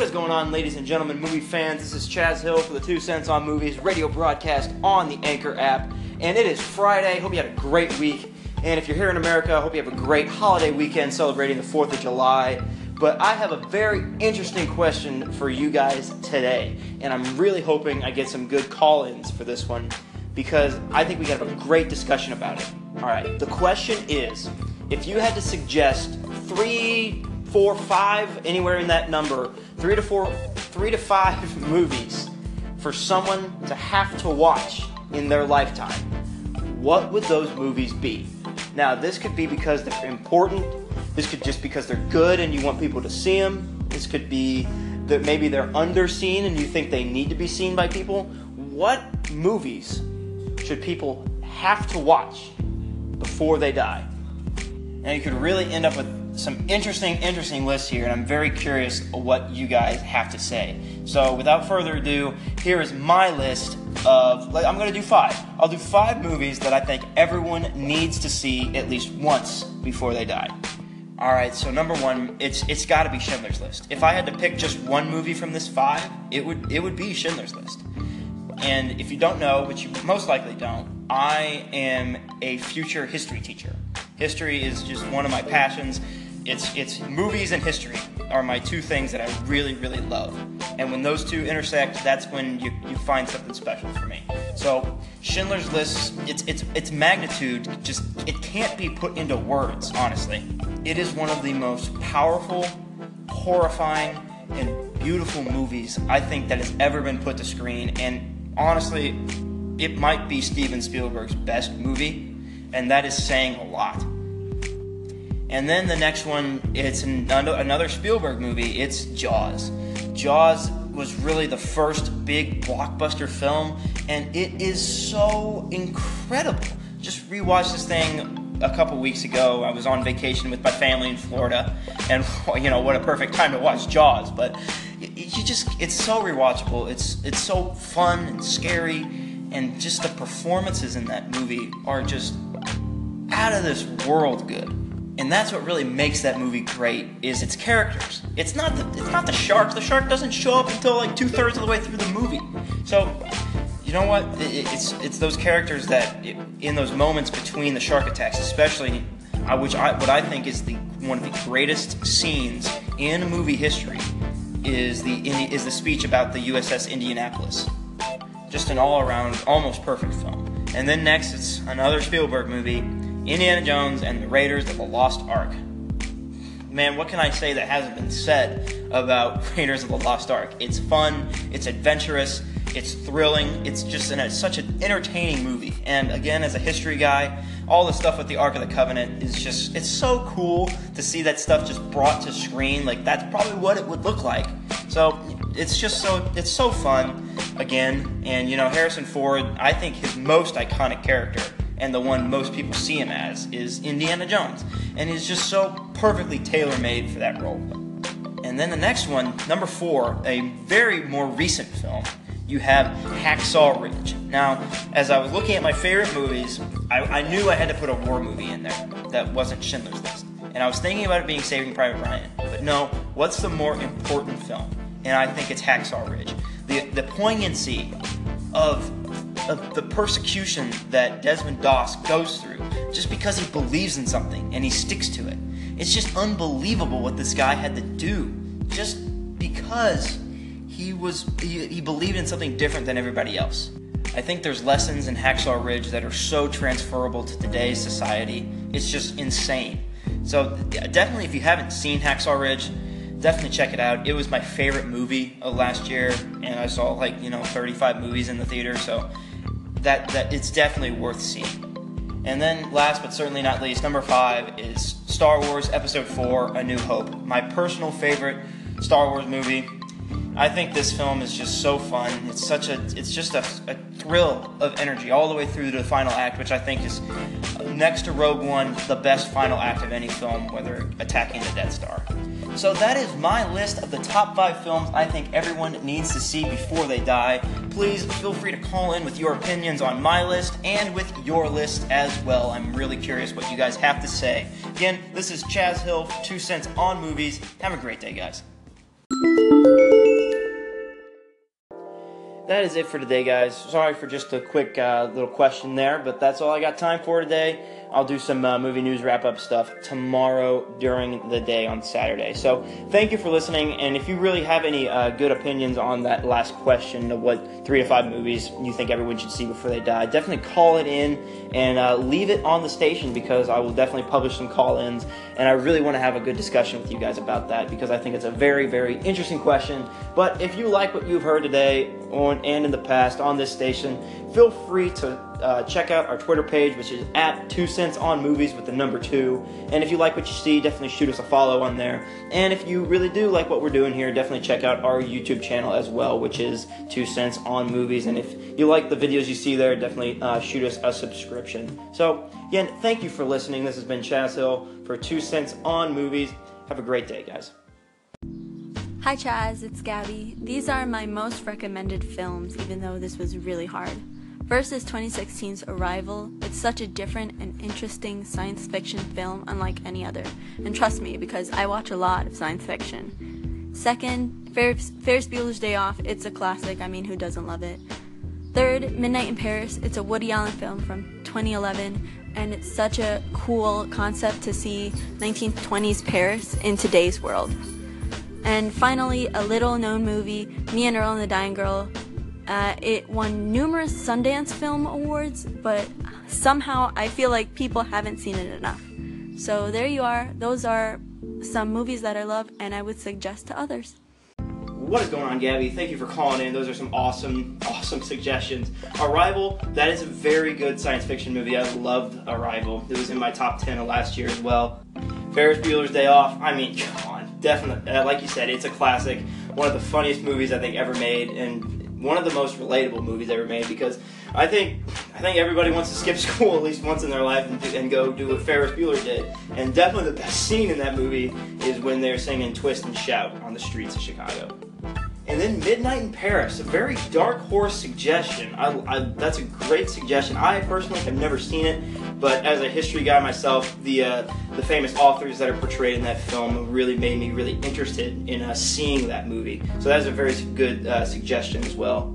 What is going on, ladies and gentlemen, movie fans? This is Chaz Hill for the Two Cents on Movies radio broadcast on the Anchor app. And it is Friday. Hope you had a great week. And if you're here in America, I hope you have a great holiday weekend celebrating the 4th of July. But I have a very interesting question for you guys today. And I'm really hoping I get some good call ins for this one because I think we got a great discussion about it. All right, the question is if you had to suggest three, four, five, anywhere in that number, three to four, three to five movies for someone to have to watch in their lifetime, what would those movies be? Now, this could be because they're important. This could just because they're good and you want people to see them. This could be that maybe they're underseen and you think they need to be seen by people. What movies should people have to watch before they die? And you could really end up with some interesting, interesting lists here, and I'm very curious what you guys have to say. So, without further ado, here is my list of. I'm going to do five. I'll do five movies that I think everyone needs to see at least once before they die. All right, so number one, it's it's got to be Schindler's List. If I had to pick just one movie from this five, it would it would be Schindler's List. And if you don't know, which you most likely don't, I am a future history teacher. History is just one of my passions it's it's movies and history are my two things that I really really love. And when those two intersect, that's when you, you find something special for me. So Schindler's List, it's it's its magnitude just it can't be put into words, honestly. It is one of the most powerful, horrifying, and beautiful movies I think that has ever been put to screen. And honestly, it might be Steven Spielberg's best movie, and that is saying a lot. And then the next one, it's another Spielberg movie. It's Jaws. Jaws was really the first big blockbuster film, and it is so incredible. Just rewatched this thing a couple weeks ago. I was on vacation with my family in Florida, and you know what a perfect time to watch Jaws. But you just, it's so rewatchable. It's it's so fun and scary, and just the performances in that movie are just out of this world good and that's what really makes that movie great is its characters. It's not the it's not the shark. The shark doesn't show up until like two thirds of the way through the movie. So, you know what? It's it's those characters that in those moments between the shark attacks, especially, which I what I think is the one of the greatest scenes in movie history, is the is the speech about the USS Indianapolis. Just an all around almost perfect film. And then next, it's another Spielberg movie Indiana Jones and the Raiders of the Lost Ark. Man, what can I say that hasn't been said about Raiders of the Lost Ark? It's fun, it's adventurous, it's thrilling, it's just an, it's such an entertaining movie. And again, as a history guy, all the stuff with the Ark of the Covenant is just, it's so cool to see that stuff just brought to screen. Like, that's probably what it would look like. So, it's just so, it's so fun, again. And, you know, Harrison Ford, I think his most iconic character and the one most people see him as is Indiana Jones. And he's just so perfectly tailor made for that role. And then the next one, number four, a very more recent film, you have Hacksaw Ridge. Now, as I was looking at my favorite movies, I, I knew I had to put a war movie in there that wasn't Schindler's List. And I was thinking about it being Saving Private Ryan. But no, what's the more important film? And I think it's Hacksaw Ridge. The, the poignancy of of the persecution that Desmond Doss goes through just because he believes in something and he sticks to it. It's just unbelievable what this guy had to do just because he was he, he believed in something different than everybody else. I think there's lessons in Hacksaw Ridge that are so transferable to today's society. It's just insane. So definitely, if you haven't seen Hacksaw Ridge, definitely check it out. It was my favorite movie of last year, and I saw like you know 35 movies in the theater. So that that it's definitely worth seeing. And then, last but certainly not least, number five is Star Wars Episode 4 A New Hope. My personal favorite Star Wars movie. I think this film is just so fun. It's such a, it's just a, a thrill of energy all the way through to the final act, which I think is next to Rogue One, the best final act of any film, whether attacking the Death Star. So that is my list of the top five films I think everyone needs to see before they die. Please feel free to call in with your opinions on my list and with your list as well. I'm really curious what you guys have to say. Again, this is Chaz Hill, Two Cents on Movies. Have a great day, guys. that is it for today, guys. Sorry for just a quick uh, little question there, but that's all I got time for today. I'll do some uh, movie news wrap up stuff tomorrow during the day on Saturday. So thank you for listening. And if you really have any uh, good opinions on that last question of what three to five movies you think everyone should see before they die, definitely call it in and uh, leave it on the station because I will definitely publish some call ins. And I really want to have a good discussion with you guys about that because I think it's a very, very interesting question. But if you like what you've heard today on, and in the past on this station, feel free to uh, check out our Twitter page, which is at Two Cents on Movies with the number two. And if you like what you see, definitely shoot us a follow on there. And if you really do like what we're doing here, definitely check out our YouTube channel as well, which is Two Cents on Movies. And if you like the videos you see there, definitely uh, shoot us a subscription. So, again, thank you for listening. This has been Chaz Hill for Two Cents on Movies. Have a great day, guys. Hi Chaz, it's Gabby. These are my most recommended films, even though this was really hard. Is 2016's Arrival. It's such a different and interesting science fiction film, unlike any other. And trust me, because I watch a lot of science fiction. Second, Ferris, Ferris Bueller's Day Off. It's a classic. I mean, who doesn't love it? Third, Midnight in Paris. It's a Woody Allen film from 2011, and it's such a cool concept to see 1920s Paris in today's world. And finally, a little known movie, Me and Earl and the Dying Girl. Uh, it won numerous Sundance Film Awards, but somehow I feel like people haven't seen it enough. So there you are. Those are some movies that I love and I would suggest to others. What is going on, Gabby? Thank you for calling in. Those are some awesome, awesome suggestions. Arrival, that is a very good science fiction movie. I loved Arrival. It was in my top 10 of last year as well. Ferris Bueller's Day Off, I mean, come on. Definitely, uh, like you said, it's a classic. One of the funniest movies I think ever made, and one of the most relatable movies ever made because I think I think everybody wants to skip school at least once in their life and, and go do what Ferris Bueller did. And definitely the best scene in that movie is when they're singing "Twist and Shout" on the streets of Chicago. And then Midnight in Paris, a very dark horse suggestion. I, I, that's a great suggestion. I personally have never seen it, but as a history guy myself, the uh, the famous authors that are portrayed in that film really made me really interested in uh, seeing that movie. So that's a very good uh, suggestion as well.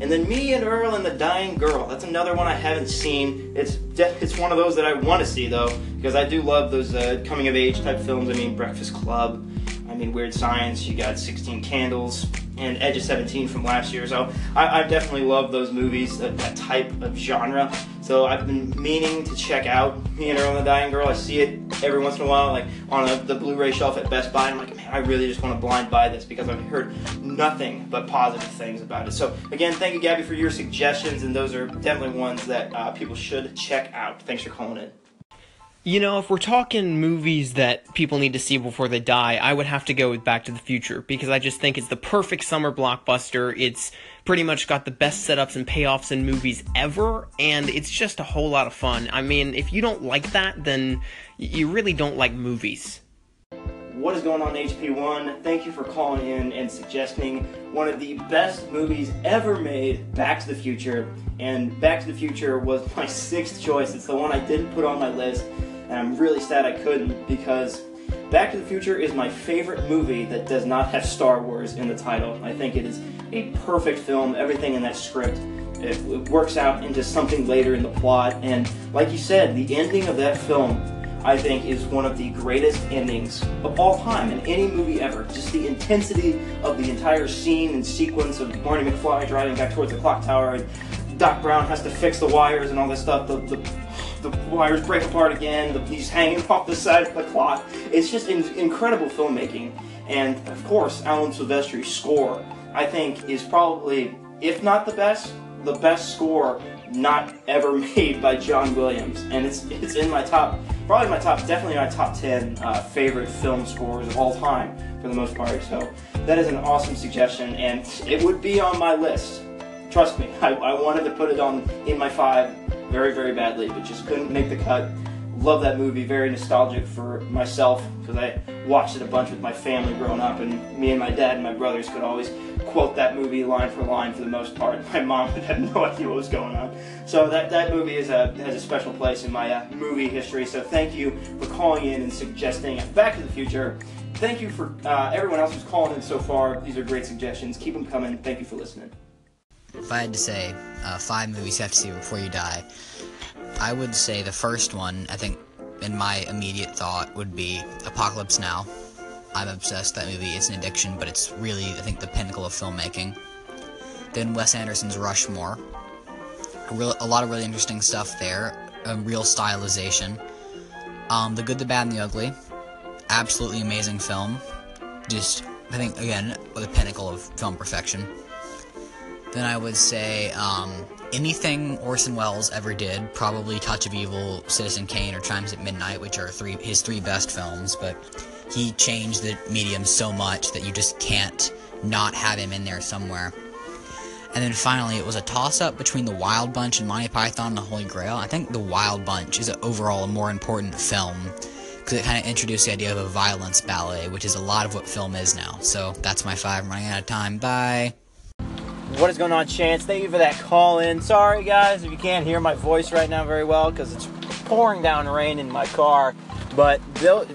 And then Me and Earl and the Dying Girl. That's another one I haven't seen. It's de- it's one of those that I want to see though, because I do love those uh, coming of age type films. I mean, Breakfast Club. I mean, Weird Science. You got 16 Candles and Edge of 17 from last year. So I, I definitely love those movies, that, that, type of genre. So I've been meaning to check out Me and Earl and the Dying Girl. I see it every once in a while, like on a, the Blu-ray shelf at Best Buy. I'm like, man, I really just want to blind buy this because I've heard nothing but positive things about it. So again, thank you, Gabby, for your suggestions, and those are definitely ones that uh, people should check out. Thanks for calling in. You know, if we're talking movies that people need to see before they die, I would have to go with Back to the Future because I just think it's the perfect summer blockbuster. It's pretty much got the best setups and payoffs in movies ever, and it's just a whole lot of fun. I mean, if you don't like that, then you really don't like movies. What is going on, HP1? Thank you for calling in and suggesting one of the best movies ever made, Back to the Future. And Back to the Future was my sixth choice. It's the one I didn't put on my list and I'm really sad I couldn't because Back to the Future is my favorite movie that does not have Star Wars in the title. I think it is a perfect film. Everything in that script it, it works out into something later in the plot, and like you said, the ending of that film. I think is one of the greatest endings of all time in any movie ever. Just the intensity of the entire scene and sequence of Marty McFly driving back towards the clock tower and Doc Brown has to fix the wires and all this stuff. The, the the wires break apart again, the, he's hanging off the side of the clock. It's just in, incredible filmmaking. And of course, Alan Silvestri's score, I think, is probably, if not the best, the best score not ever made by John Williams. And it's, it's in my top, probably my top, definitely my top 10 uh, favorite film scores of all time for the most part. So that is an awesome suggestion, and it would be on my list. Trust me, I, I wanted to put it on in my five very, very badly, but just couldn't make the cut. Love that movie, very nostalgic for myself because I watched it a bunch with my family growing up, and me and my dad and my brothers could always quote that movie line for line for the most part. My mom would have no idea what was going on. So that, that movie is a, has a special place in my uh, movie history. So thank you for calling in and suggesting Back to the Future. Thank you for uh, everyone else who's calling in so far. These are great suggestions. Keep them coming. Thank you for listening. If I had to say uh, five movies you have to see before you die, I would say the first one, I think, in my immediate thought, would be Apocalypse Now. I'm obsessed that movie. It's an addiction, but it's really, I think, the pinnacle of filmmaking. Then Wes Anderson's Rushmore. A, real, a lot of really interesting stuff there. A real stylization. Um, the Good, the Bad, and the Ugly. Absolutely amazing film. Just, I think, again, the pinnacle of film perfection. Then I would say um, anything Orson Welles ever did, probably Touch of Evil, Citizen Kane, or Chimes at Midnight, which are three his three best films. But he changed the medium so much that you just can't not have him in there somewhere. And then finally, it was a toss up between The Wild Bunch and Monty Python and the Holy Grail. I think The Wild Bunch is overall a more important film because it kind of introduced the idea of a violence ballet, which is a lot of what film is now. So that's my five. I'm running out of time. Bye. What is going on, Chance? Thank you for that call in. Sorry, guys, if you can't hear my voice right now very well because it's pouring down rain in my car. But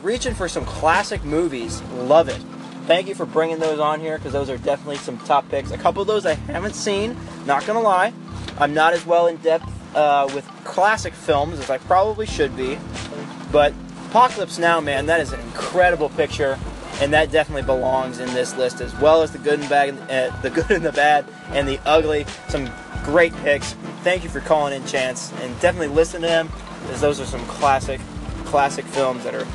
reaching for some classic movies, love it. Thank you for bringing those on here because those are definitely some top picks. A couple of those I haven't seen, not gonna lie. I'm not as well in depth uh, with classic films as I probably should be. But Apocalypse Now, man, that is an incredible picture and that definitely belongs in this list as well as the good and bad, uh, the good and the bad, and the ugly. Some great picks. Thank you for calling in, Chance, and definitely listen to them, as those are some classic, classic films that are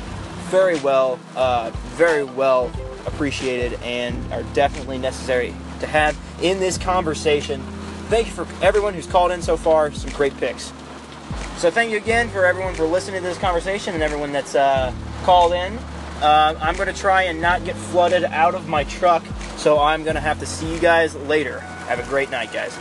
very well, uh, very well appreciated and are definitely necessary to have in this conversation. Thank you for everyone who's called in so far. Some great picks. So thank you again for everyone for listening to this conversation and everyone that's uh, called in. Uh, I'm going to try and not get flooded out of my truck, so I'm going to have to see you guys later. Have a great night, guys.